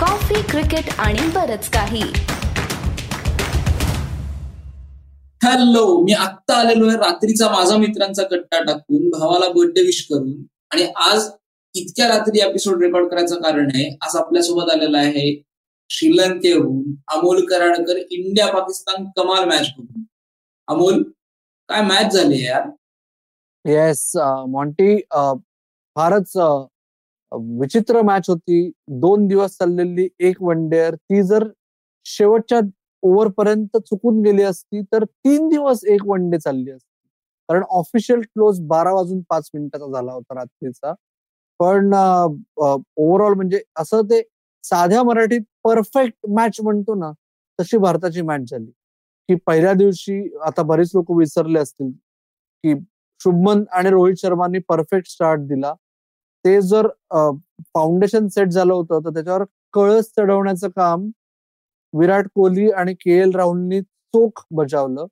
Coffee cricket आणि बरच काही. हॅलो मी आत्ता आलेलो आहे रात्रीचा माझा मित्रांचा कट्टा टाकून भावाला बर्थडे विश करून. आणि आज इतक्या रात्री एपिसोड रेकॉर्ड करायचं कारण आहे आज आपल्यासोबत आलेला आहे श्रीलंकेहून अमोल कराडकर इंडिया पाकिस्तान कमाल मॅच बघून. अमोल काय मॅच झाली यार? येस मॉन्टी फारच विचित्र मॅच होती. दोन दिवस चाललेली एक वन डेअर ती जर शेवटच्या ओव्हर पर्यंत चुकून गेली असती तर तीन दिवस एक वन डे चालली असती. कारण ऑफिशियल क्लोज बारा वाजून पाच मिनिटाचा झाला होता रात्रीचा. पण ओव्हरऑल म्हणजे असं ते साध्या मराठीत परफेक्ट मॅच म्हणतो ना तशी भारताची मॅच झाली. की पहिल्या दिवशी आता बरेच लोक विसरले असतील की शुभमन आणि रोहित शर्मानी परफेक्ट स्टार्ट दिला. ते जर फाउंडेशन सेट झालं होतं तर त्याच्यावर कळस चढवण्याचं काम विराट कोहली आणि के एल राहुलनी चोख बजावलं.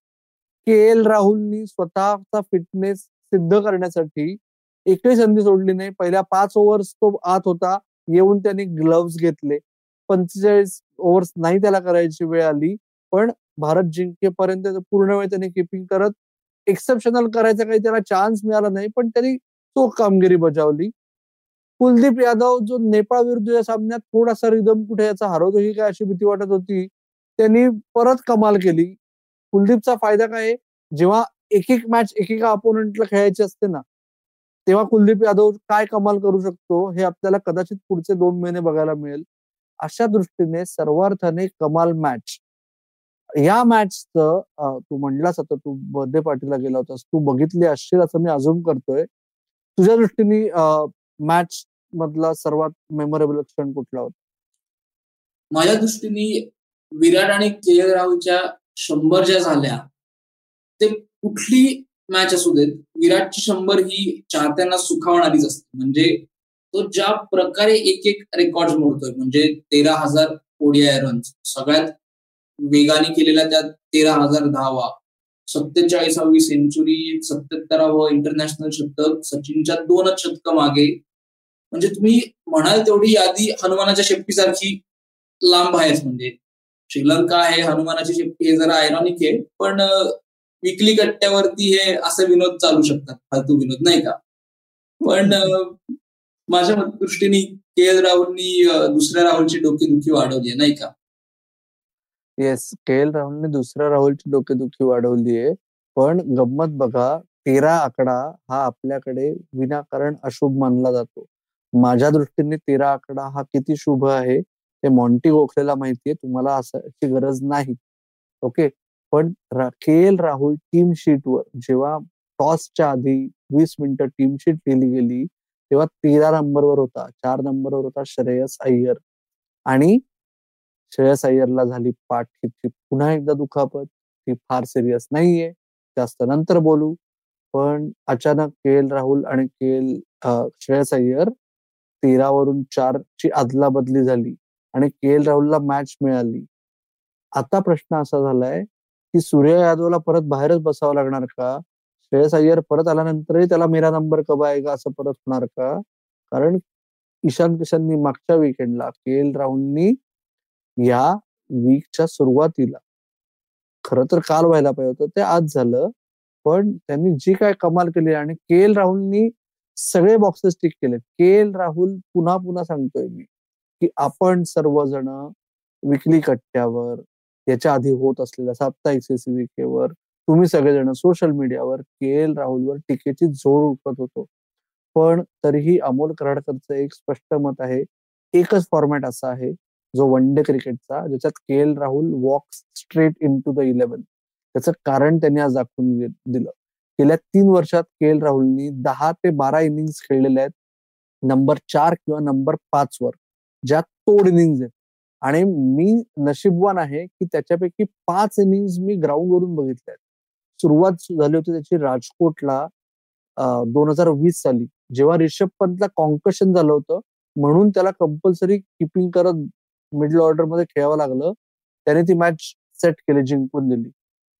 के एल राहुलनी स्वतःचा फिटनेस सिद्ध करण्यासाठी एकही संधी सोडली नाही. पहिल्या पाच ओव्हर्स तो आत होता येऊन त्यांनी ग्लव्स घेतले. पंचेचाळीस ओव्हर्स नाही त्याला करायची वेळ आली पण भारत जिंकेपर्यंत पूर्ण वेळ त्यांनी किपिंग करत एक्सेप्शनल करायचा काही त्याला चान्स मिळाला नाही पण त्यांनी चोख कामगिरी बजावली. कुलदीप यादव जो नेपाळ विरुद्ध या सामन्यात थोडासा रिदम कुठे याचा हरवतो ही काय अशी भीती वाटत होती त्यांनी परत कमाल केली. कुलदीपचा फायदा काय जेव्हा एक एक मॅच एकेका अपोनंटला खेळायची असते ना तेव्हा कुलदीप यादव काय कमाल करू शकतो हे आपल्याला कदाचित पुढचे दोन महिने बघायला मिळेल. अशा दृष्टीने सर्वार्थाने कमाल मॅच या मॅचचं तू म्हणलास आता तू बर्थडे पार्टीला गेला होतास तू बघितली असशील असं मी अजून करतोय. तुझ्या दृष्टीने मॅच मधला सर्वात मेमोरेबल क्षण कुठला होता? माझ्या दृष्टीने विराट आणि के. एल राहुलच्या शंभर ज्या झाल्या ते कुठली मॅच असू देत? विराटची शंभर ही चाहत्यांना सुखावणारीच असते. म्हणजे तो ज्या प्रकारे एक एक रेकॉर्ड मोडतोय म्हणजे तेरा हजार ओडीआय रन्स सगळ्यात वेगाने केलेल्या त्या तेरा हजार धावा सत्तेचाळीसावी सेंचुरी सत्याहत्तरावं इंटरनॅशनल शतक सचिनच्या दोनच शतक मागे म्हणजे तुम्ही म्हणाल तेवढी यादी हनुमानाच्या शेपटीसारखी लांब आहेच म्हणजे. श्रीलंका आहे हनुमानाची शेपटी हे जरा आयरॉनिक आहे पण विकली कट्ट्यावरती हे असे विनोद चालू शकतात फालतू विनोद नाही का? पण माझ्या दृष्टीने के एल राहुलनी दुसऱ्या राहुलची डोकेदुखी वाढवली आहे नाही का? येस के एल राहुलने दुसऱ्या राहुलची डोकेदुखी वाढवली आहे पण गंमत बघा तेरा आकडा हा आपल्याकडे विनाकारण अशुभ मानला जातो. माझ्या दृष्टीने तेरा आकडा हा किती शुभ आहे ते मॉन्टी गोखलेला माहितीये तुम्हाला असाची गरज नाही. ओके? पण के एल राहुल टीम शीटवर जेव्हा टॉसच्या आधी वीस मिनिटं टीम शीट केली गेली तेव्हा तेरा नंबरवर होता चार नंबरवर होता श्रेयस अय्यर. आणि श्रेयस अय्यरला झाली पाठ पुन्हा एकदा दुखापत ती फार सिरियस नाहीये जास्त नंतर बोलू. पण अचानक के एल राहुल आणि के एल श्रेयस अय्यर तेरावरून चार ची अदला बदली झाली आणि के एल राहुलला मॅच मिळाली. आता प्रश्न असा झालाय की सूर्य यादवला परत बाहेरच बसावं लागणार का? श्रेयस अय्यर परत आल्यानंतरही त्याला मेरा नंबर कब का असं परत होणार का? कारण ईशान किशननी मागच्या विकेंडला के एल राहुलनी या वीकच्या सुरुवातीला खर तर काल व्हायला पाहिजे होतं ते आज झालं. पण त्यांनी जी काय कमाल केली आणि के एल राहुलनी सगळे बॉक्सेस टिक केलेत. के एल राहुल पुन्हा पुन्हा सांगतोय मी की आपण सर्वजण विकली कट्ट्यावर याच्या आधी होत असलेल्या साप्ताहिक सीसीव्हीकेवर तुम्ही सगळेजण सोशल मीडियावर के एल राहुलवर टीकेची जोड उठत होतो. पण तरीही अमोल कराडकरचं एक स्पष्ट मत आहे एकच फॉर्मॅट असा आहे जो वन डे क्रिकेटचा ज्याच्यात K L Rahul walk straight into the eleven त्याचं कारण त्यांनी आज दाखवून दिलं. गेल्या तीन वर्षात के एल राहुलनी दहा ते बारा इनिंग्स खेळलेल्या आहेत. नंबर चार किंवा नंबर पाच वर. ज्या तोड इनिंग्स आहेत. आणि मी नशीबवान आहे की त्याच्यापैकी पाच इनिंग्स मी ग्राउंड वरून बघितल्या आहेत. सुरुवात झाली होती त्याची राजकोटला दोन हजार वीस साली. जेव्हा रिषभ पंतला कॉन्कशन झालं होतं म्हणून त्याला कंपल्सरी किपिंग करत मिडल ऑर्डरमध्ये खेळावं लागलं. त्याने ती मॅच सेट केली जिंकून दिली.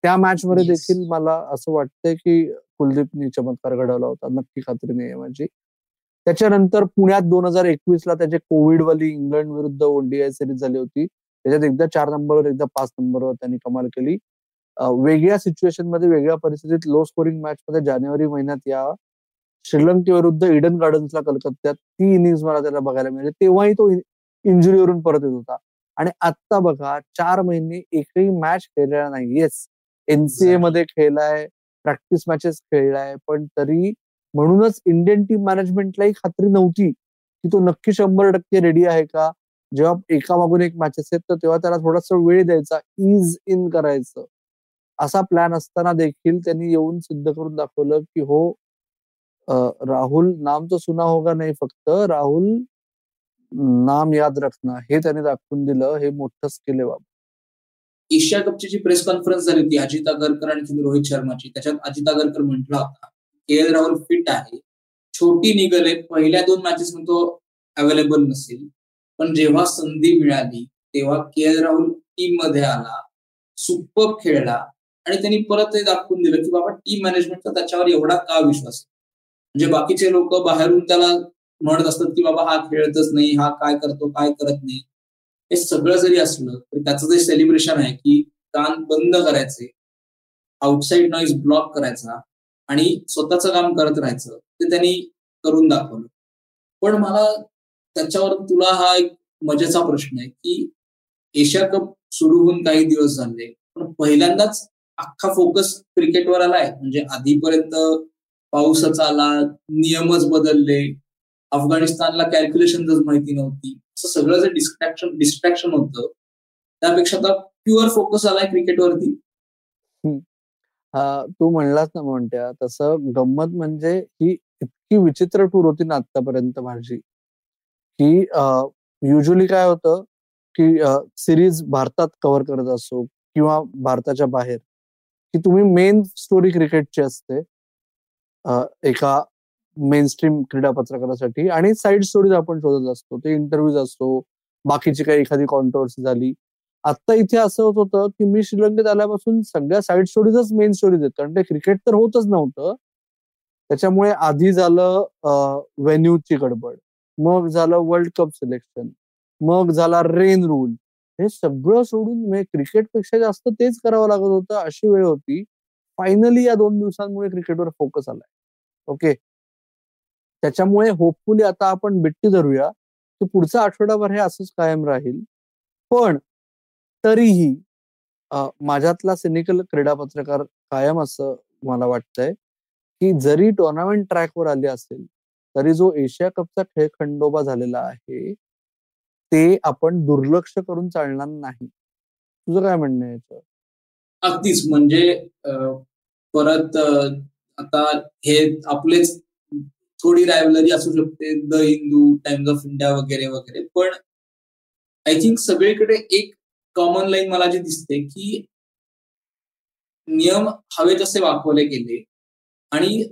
त्या मॅच मध्ये देखील मला असं वाटतंय की कुलदीपनी चमत्कार घडवला होता. नक्की खात्री नाही आहे माझी. त्याच्यानंतर पुण्यात दोन हजार एकवीस ला त्याचे कोविडवाली इंग्लंड विरुद्ध ओडीआय सिरीज झाली होती. त्याच्यात एकदा चार नंबरवर एकदा पाच नंबरवर त्यांनी कमाल केली. वेगळ्या सिच्युएशनमध्ये वेगळ्या परिस्थितीत लो स्कोरिंग मॅच मध्ये जानेवारी महिन्यात या श्रीलंकेविरुद्ध इडन गार्डन्सला कलकत्त्यात ती इनिंग्स मला त्याला बघायला मिळाली. तेव्हाही तो इंजुरीवरून परत येत होता. आणि आता बघा चार महिने एकही मॅच खेळलेला नाही. येस एनसीए मध्ये खेळलाय प्रॅक्टिस मॅचेस खेळलाय पण तरी म्हणूनच इंडियन टीम मॅनेजमेंटलाही खात्री नव्हती की तो नक्की शंभर टक्के रेडी आहे का? जेव्हा एका मागून एक मॅचेस आहेत तर तेव्हा त्याला थोडासा वेळ द्यायचा इज इन करायचं. असा प्लॅन असताना देखील त्यांनी येऊन सिद्ध करून दाखवलं की हो राहुल नाम तो सुना होगा नाही फक्त राहुल नाम याद रखना हे त्यांनी दाखवून दिलं हे मोठं स्किल आहे बाबा. एशिया कपची जी प्रेस कॉन्फरन्स झाली होती अजित आगरकर आणि रोहित शर्माची त्याच्यात अजित आगरकर म्हटला होता के एल राहुल फिट आहे छोटी निघले पहिल्या दोन मॅचेस तो अवेलेबल नसेल पण जेव्हा संधी मिळाली तेव्हा के एल राहुल टीममध्ये आला सुपर खेळला आणि त्यांनी परत हे दाखवून दिलं की बाबा टीम मॅनेजमेंटचा त्याच्यावर एवढा का विश्वास म्हणजे बाकीचे लोक बाहेरून त्याला म्हणत असतात की बाबा हा खेळतच नाही हा काय करतो काय करत नाही. हे सगळं जरी असलं तरी त्याचं जे सेलिब्रेशन आहे की कान बंद करायचे आउटसाईड नॉईज ब्लॉक करायचा आणि स्वतःचं काम करत राहायचं ते त्यांनी करून दाखवलं. पण मला त्याच्यावर तुला हा एक मजेचा प्रश्न आहे की एशिया कप सुरू होऊन काही दिवस झाले पण पहिल्यांदाच अख्खा फोकस क्रिकेटवर आलाय. म्हणजे आधीपर्यंत पाऊसच आला नियमच बदलले अफगाणिस्तानला कॅल्क्युलेशनच माहिती नव्हती असं सगळं जे डिस्ट्रॅक्शन डिस्ट्रॅक्शन होतं त्यापेक्षा आता प्युअर फोकस आलाय क्रिकेटवरती तू म्हणलास ना म्हणत्या तसं गंमत म्हणजे ही इतकी विचित्र टूर होती ना आतापर्यंत माझी की युजली काय होतं की सिरीज भारतात कव्हर करत असो किंवा भारताच्या बाहेर की तुम्ही मेन स्टोरी क्रिकेटची असते एका मेन स्ट्रीम क्रीडा पत्रकारासाठी. आणि साईड स्टोरीज आपण शोधत असतो. ते इंटरव्ह्यूज असतो बाकीची काही एखादी कॉन्ट्रोवर्सी झाली. आता इथे असं होत होतं की मी श्रीलंकेत आल्यापासून सगळ्या साईड स्टोरीजच मेन स्टोरीज आहेत. कारण ते क्रिकेट तर होतच नव्हतं. त्याच्यामुळे आधी झालं व्हेन्यूची गडबड. मग झालं वर्ल्ड कप सिलेक्शन मग झाला रेन रूल हे सगळं सोडून क्रिकेटपेक्षा जास्त तेच करावं लागत होतं अशी वेळ होती. फायनली या दोन दिवसांमुळे क्रिकेटवर फोकस आलाय. ओके त्याच्यामुळे होपफुली आता आपण बिट्टी धरूया की पुढचा आठवडाभर हे असंच कायम राहील. पण तरीही माझ्यातला सिनिकल क्रीडा पत्रकार कायम असं मला वाटतंय की जरी टुर्नामेंट ट्रॅकवर आली असेल तरी जो एशिया कपचा खेळ खंडोबा झालेला आहे ते आपण दुर्लक्ष करून चालणार नाही. तुझं काय म्हणणं आहे अगदीच. म्हणजे परत आता हे आपलेच थोडी रायवलरी असू शकते. The Hindu Times of India वगैरे वगैरे. पण आय थिंक सगळीकडे एक कॉमन लाईन मला जे दिसते की नियम हवे तसे वापरले गेले आणि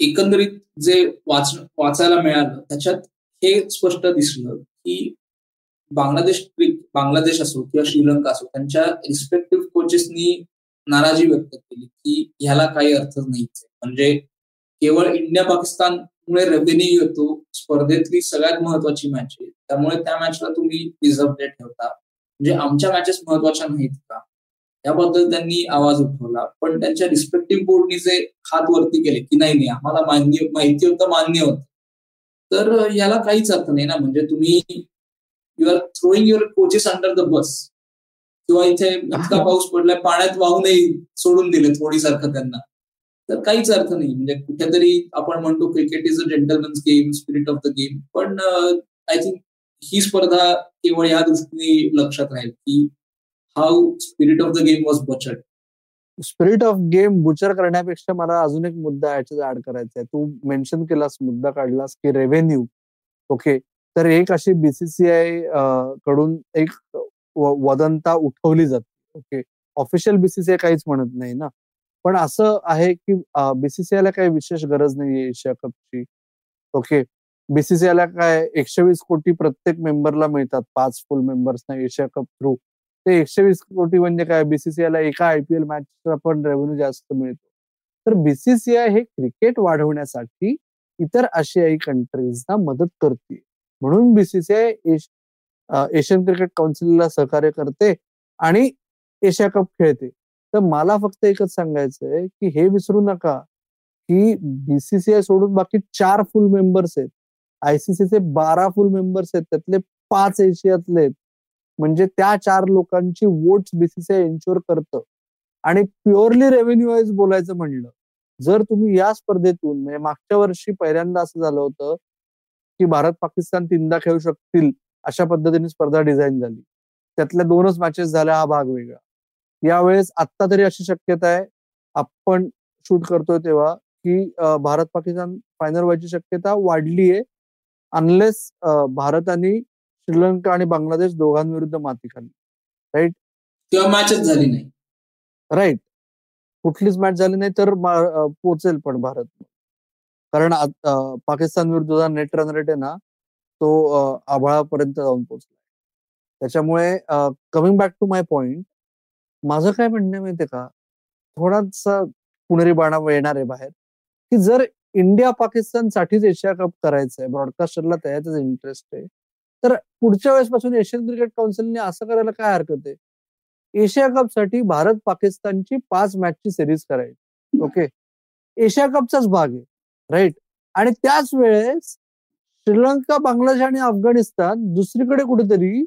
एकंदरीत जे वाच वाचायला मिळालं त्याच्यात हे स्पष्ट दिसलं की बांगलादेश बांगलादेश असो किंवा श्रीलंका असो त्यांच्या रिस्पेक्टिव्ह कोचेसनी नाराजी व्यक्त केली की ह्याला काही अर्थ नाही म्हणजे केवळ इंडिया पाकिस्तान पाकिस्तानमुळे रेव्हेन्यू येतो. स्पर्धेतली सगळ्यात महत्वाची मॅच आहे. त्यामुळे त्या मॅचला तुम्ही रिझर्व ठेवता. म्हणजे आमच्या मॅचेस महत्त्वाच्या नाहीत का? याबद्दल त्यांनी आवाज उठवला. पण त्यांच्या रिस्पेक्टिव्ह बोर्डनी जे हात वरती केले की नाही नाही आम्हाला मान्य माहिती होतं मान्य होतं. तर याला काहीच अर्थ नाही ना. म्हणजे तुम्ही you are throwing your coaches under the bus किंवा इथे इतका पाऊस पडलाय पाण्यात वाहूनही सोडून दिले थोडीसारखं त्यांना. तर काहीच अर्थ नाही. म्हणजे कुठेतरी आपण म्हणतो cricket is a gentleman's game spirit of the game पण uh, आय थिंक ही स्पर्धा केवळ या दृष्टीने लक्षात राहील की how spirit of the game was butchered spirit of game butcher करण्यापेक्षा मला अजून एक मुद्दा याच्यात ऍड करायचा आहे. तू मेन्शन केलास मुद्दा काढलास की रेव्हेन्यू ओके तर एक अशी बीसीसीआय uh, कडून एक वदंता उठवली जाते. ओके ऑफिशियल बीसीसीआय काहीच म्हणत नाही ना. पण असं आहे की बीसीसीआयला काही विशेष गरज नाहीये एशिया कपची. ओके? बीसीसीआयला काय एकशे वीस कोटी प्रत्येक मेंबरला मिळतात पाच फुल मेंबर्सना एशिया कप थ्रू. ते एकशे वीस कोटी म्हणजे काय? बीसीसीआयला एका आयपीएल मॅचचा पण रेव्हेन्यू जास्त मिळतो. तर बीसीसीआय हे क्रिकेट वाढवण्यासाठी इतर आशियाई कंट्रीजना मदत करते. म्हणून बीसीसीआय एशियन क्रिकेट काउन्सिलला सहकार्य करते आणि एशिया कप खेळते. तर मला फक्त एकच सांगायचंय की हे विसरू नका की बीसीसीआय सोडून बाकी चार फुल मेंबर्स आहेत. आयसीसीचे बारा फुल मेंबर्स आहेत त्यातले पाच एशियातले आहेत. म्हणजे त्या चार लोकांची वोट बीसीसीआय एन्श्युअर करतं. आणि प्युअरली रेव्हेन्यू वाईज बोलायचं म्हणलं जर तुम्ही या स्पर्धेतून म्हणजे मागच्या वर्षी पहिल्यांदा असं झालं होतं की भारत पाकिस्तान तीनदा खेळू शकतील अशा पद्धतीने स्पर्धा डिझाईन झाली. त्यातल्या दोनच मॅचेस झाल्या हा भाग वेगळा. यावेळेस आत्ता तरी अशी शक्यता आहे. आपण शूट करतोय तेव्हा की भारत पाकिस्तान फायनल व्हायची शक्यता वाढली आहे. अनलेस भारत आणि श्रीलंका आणि बांगलादेश दोघांविरुद्ध माती खाली. राईट किंवा मॅचच झाली नाही. राईट कुठलीच मॅच झाली नाही तर पोचेल पण भारत. कारण पाकिस्तान विरुद्ध नेट रन रेट आहे ना तो आभाळापर्यंत जाऊन पोहोचला त्याच्यामुळे coming back to my point माझं काय म्हणणं माहितीये का? थोडासा पुणेरी बाणा येणार आहे बाहेर की जर इंडिया पाकिस्तान साठीच एशिया कप करायचं आहे ब्रॉडकास्टरला त्याच्याच इंटरेस्ट आहे तर पुढच्या वेळेसपासून एशियन क्रिकेट काउन्सिलने असं करायला काय हरकत आहे? एशिया कपसाठी भारत पाकिस्तानची पाच मॅचची सिरीज करायची ओके एशिया कपचाच भाग आहे राईट आणि त्याच वेळेस श्रीलंका बांगलादेश आणि अफगाणिस्तान दुसरीकडे कुठेतरी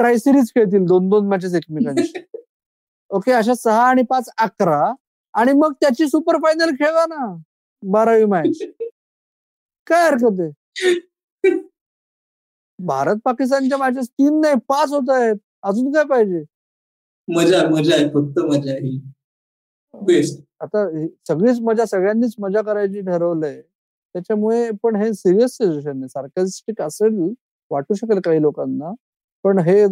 ट्राय सिरीज खेळतील दोन दोन मॅचेस एकमेकांची ओके अशा सहा आणि पाच अकरा आणि मग त्याची सुपर फायनल खेळवा ना. बारावी मॅच काय हरकत आहे? भारत पाकिस्तानच्या मॅचेस तीन नाही पाच होत आहेत. अजून काय पाहिजे? मजा मजा आहे फक्त मजा आहे. बेस्ट आता सगळीच मजा सगळ्यांनीच मजा करायची ठरवलंय. त्याच्यामुळे पण हे सिरियस सिच्युएशन आहे. सार्कॅस्टिक असेल वाटू शकेल काही लोकांना. पण हे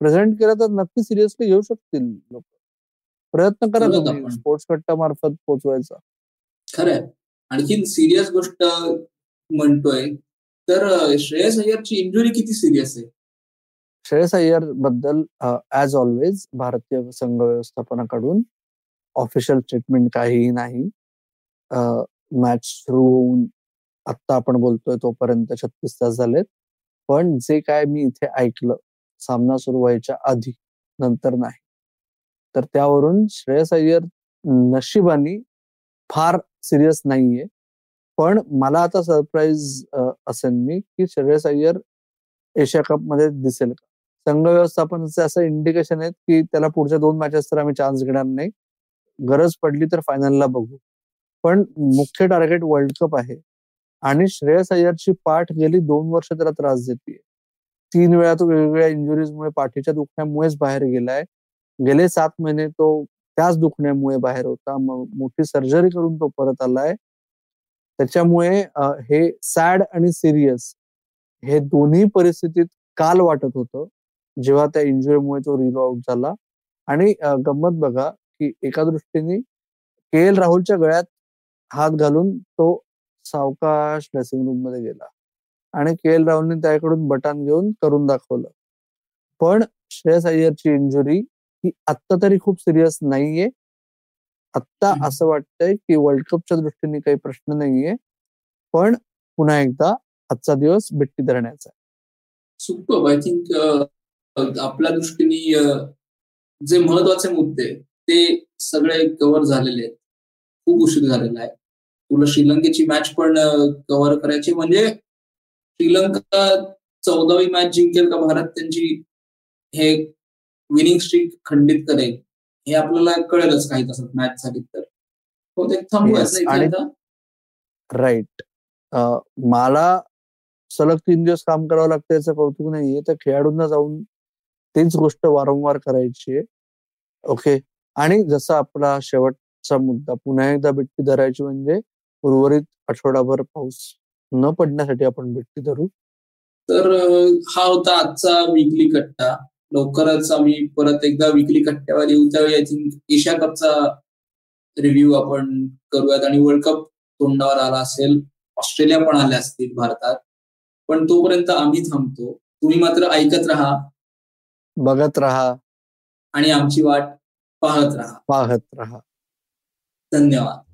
प्रेझेंट केलं तर नक्की सिरियसली घेऊ शकतील लोक. प्रयत्न करा तुम्ही स्पोर्ट्स कट्टा मार्फत पोहोचवायचा. खरंय आणखी सिरियस गोष्ट म्हणतोय तर श्रेयस अय्यरची इंजुरी किती सिरियस आहे? श्रेयस अय्यरबद्दल ऍज ऑलवेज भारतीय संघ व्यवस्थापनाकडून ऑफिशियल स्टेटमेंट काहीही नाही. मॅच सुरू होऊन आत्ता आपण बोलतोय तोपर्यंत छत्तीस तास झालेत. पण जे काय मी इथे ऐकलं सामना सुरू व्हायच्या आधी नंतर नाही. तर त्यावरून श्रेयस अय्यर नशिबानी फार सिरियस नाहीये. पण मला आता सरप्राईज असेल मी की श्रेयस अय्यर एशिया कपमध्ये दिसेल का? संघ व्यवस्थापनाचे असं इंडिकेशन आहेत की त्याला पुढच्या दोन मॅचेस तर आम्ही चान्स घेणार नाही. गरज पडली तर फायनलला बघू. पण मुख्य टार्गेट वर्ल्ड कप आहे. आणि श्रेयस अय्यरची पाठ गेली दोन वर्ष त्याला त्रास देते तीन वेळा तो वेगवेगळ्या इंजुरीजमुळे पाठीच्या दुखण्यामुळेच बाहेर गेलाय. गेले सात महिने तो त्याच दुखण्यामुळे बाहेर होता. मोठी सर्जरी करून तो परत आलाय. त्याच्यामुळे हे सॅड आणि सिरियस हे दोन्ही परिस्थितीत काल वाटत होतं जेव्हा त्या इंजुरीमुळे तो रिलो आउट झाला. आणि गंमत बघा की एका दृष्टीने के एल राहुलच्या गळ्यात हात घालून तो सावकाश ड्रेसिंग रूममध्ये गेला. आणि के एल राहुलने त्याकडून बटन घेऊन करून दाखवलं. पण श्रेयस अय्यरची इंजुरी ही आत्ता तरी खूप सिरियस नाहीये. आत्ता असं वाटतंय की वर्ल्ड कपच्या दृष्टीने काही प्रश्न नाहीये. पण पुन्हा एकदा आजचा दिवस बिट्टी धरण्याचा सुपर. आय थिंक आपल्या दृष्टीने जे महत्त्वाचे मुद्दे ते सगळे कव्हर झालेले आहेत. खूप उशीर झालेला आहे. तुला श्रीलंकेची मॅच पण कव्हर करायची. म्हणजे श्रीलंका चौदावी मॅच जिंकेल का भारत? त्यांची हे विनिंग स्ट्रीक खंडित करेल. हे आपल्याला कळेलच काही तसं मॅच झाली तर. हो, राईट मला सलग तीन दिवस काम करावं लागतं याचं कौतुक नाहीये. तर खेळाडूंना जाऊन तीच गोष्ट वारंवार करायची आहे. ओके आणि जसं आपला शेवटचा मुद्दा पुन्हा एकदा बिट्टी धरायची म्हणजे उर्वरित आठवडाभर पाऊस न पडण्यासाठी आपण बिट्टी धरू. तर हा होता आजचा वीकली कट्टा. लवकरच आम्ही परत एकदा वीकली कट्ट्यावर येऊ. त्यावेळी आय थिंक एशिया कपचा रिव्ह्यू आपण करूयात. आणि वर्ल्ड कप तोंडावर आला असेल. ऑस्ट्रेलिया पण आल्या असतील भारतात. पण तोपर्यंत आम्ही थांबतो. तुम्ही मात्र ऐकत राहा. बघत राहा. आणि आमची वाट पाहत राहा. पाहत राहा. धन्यवाद.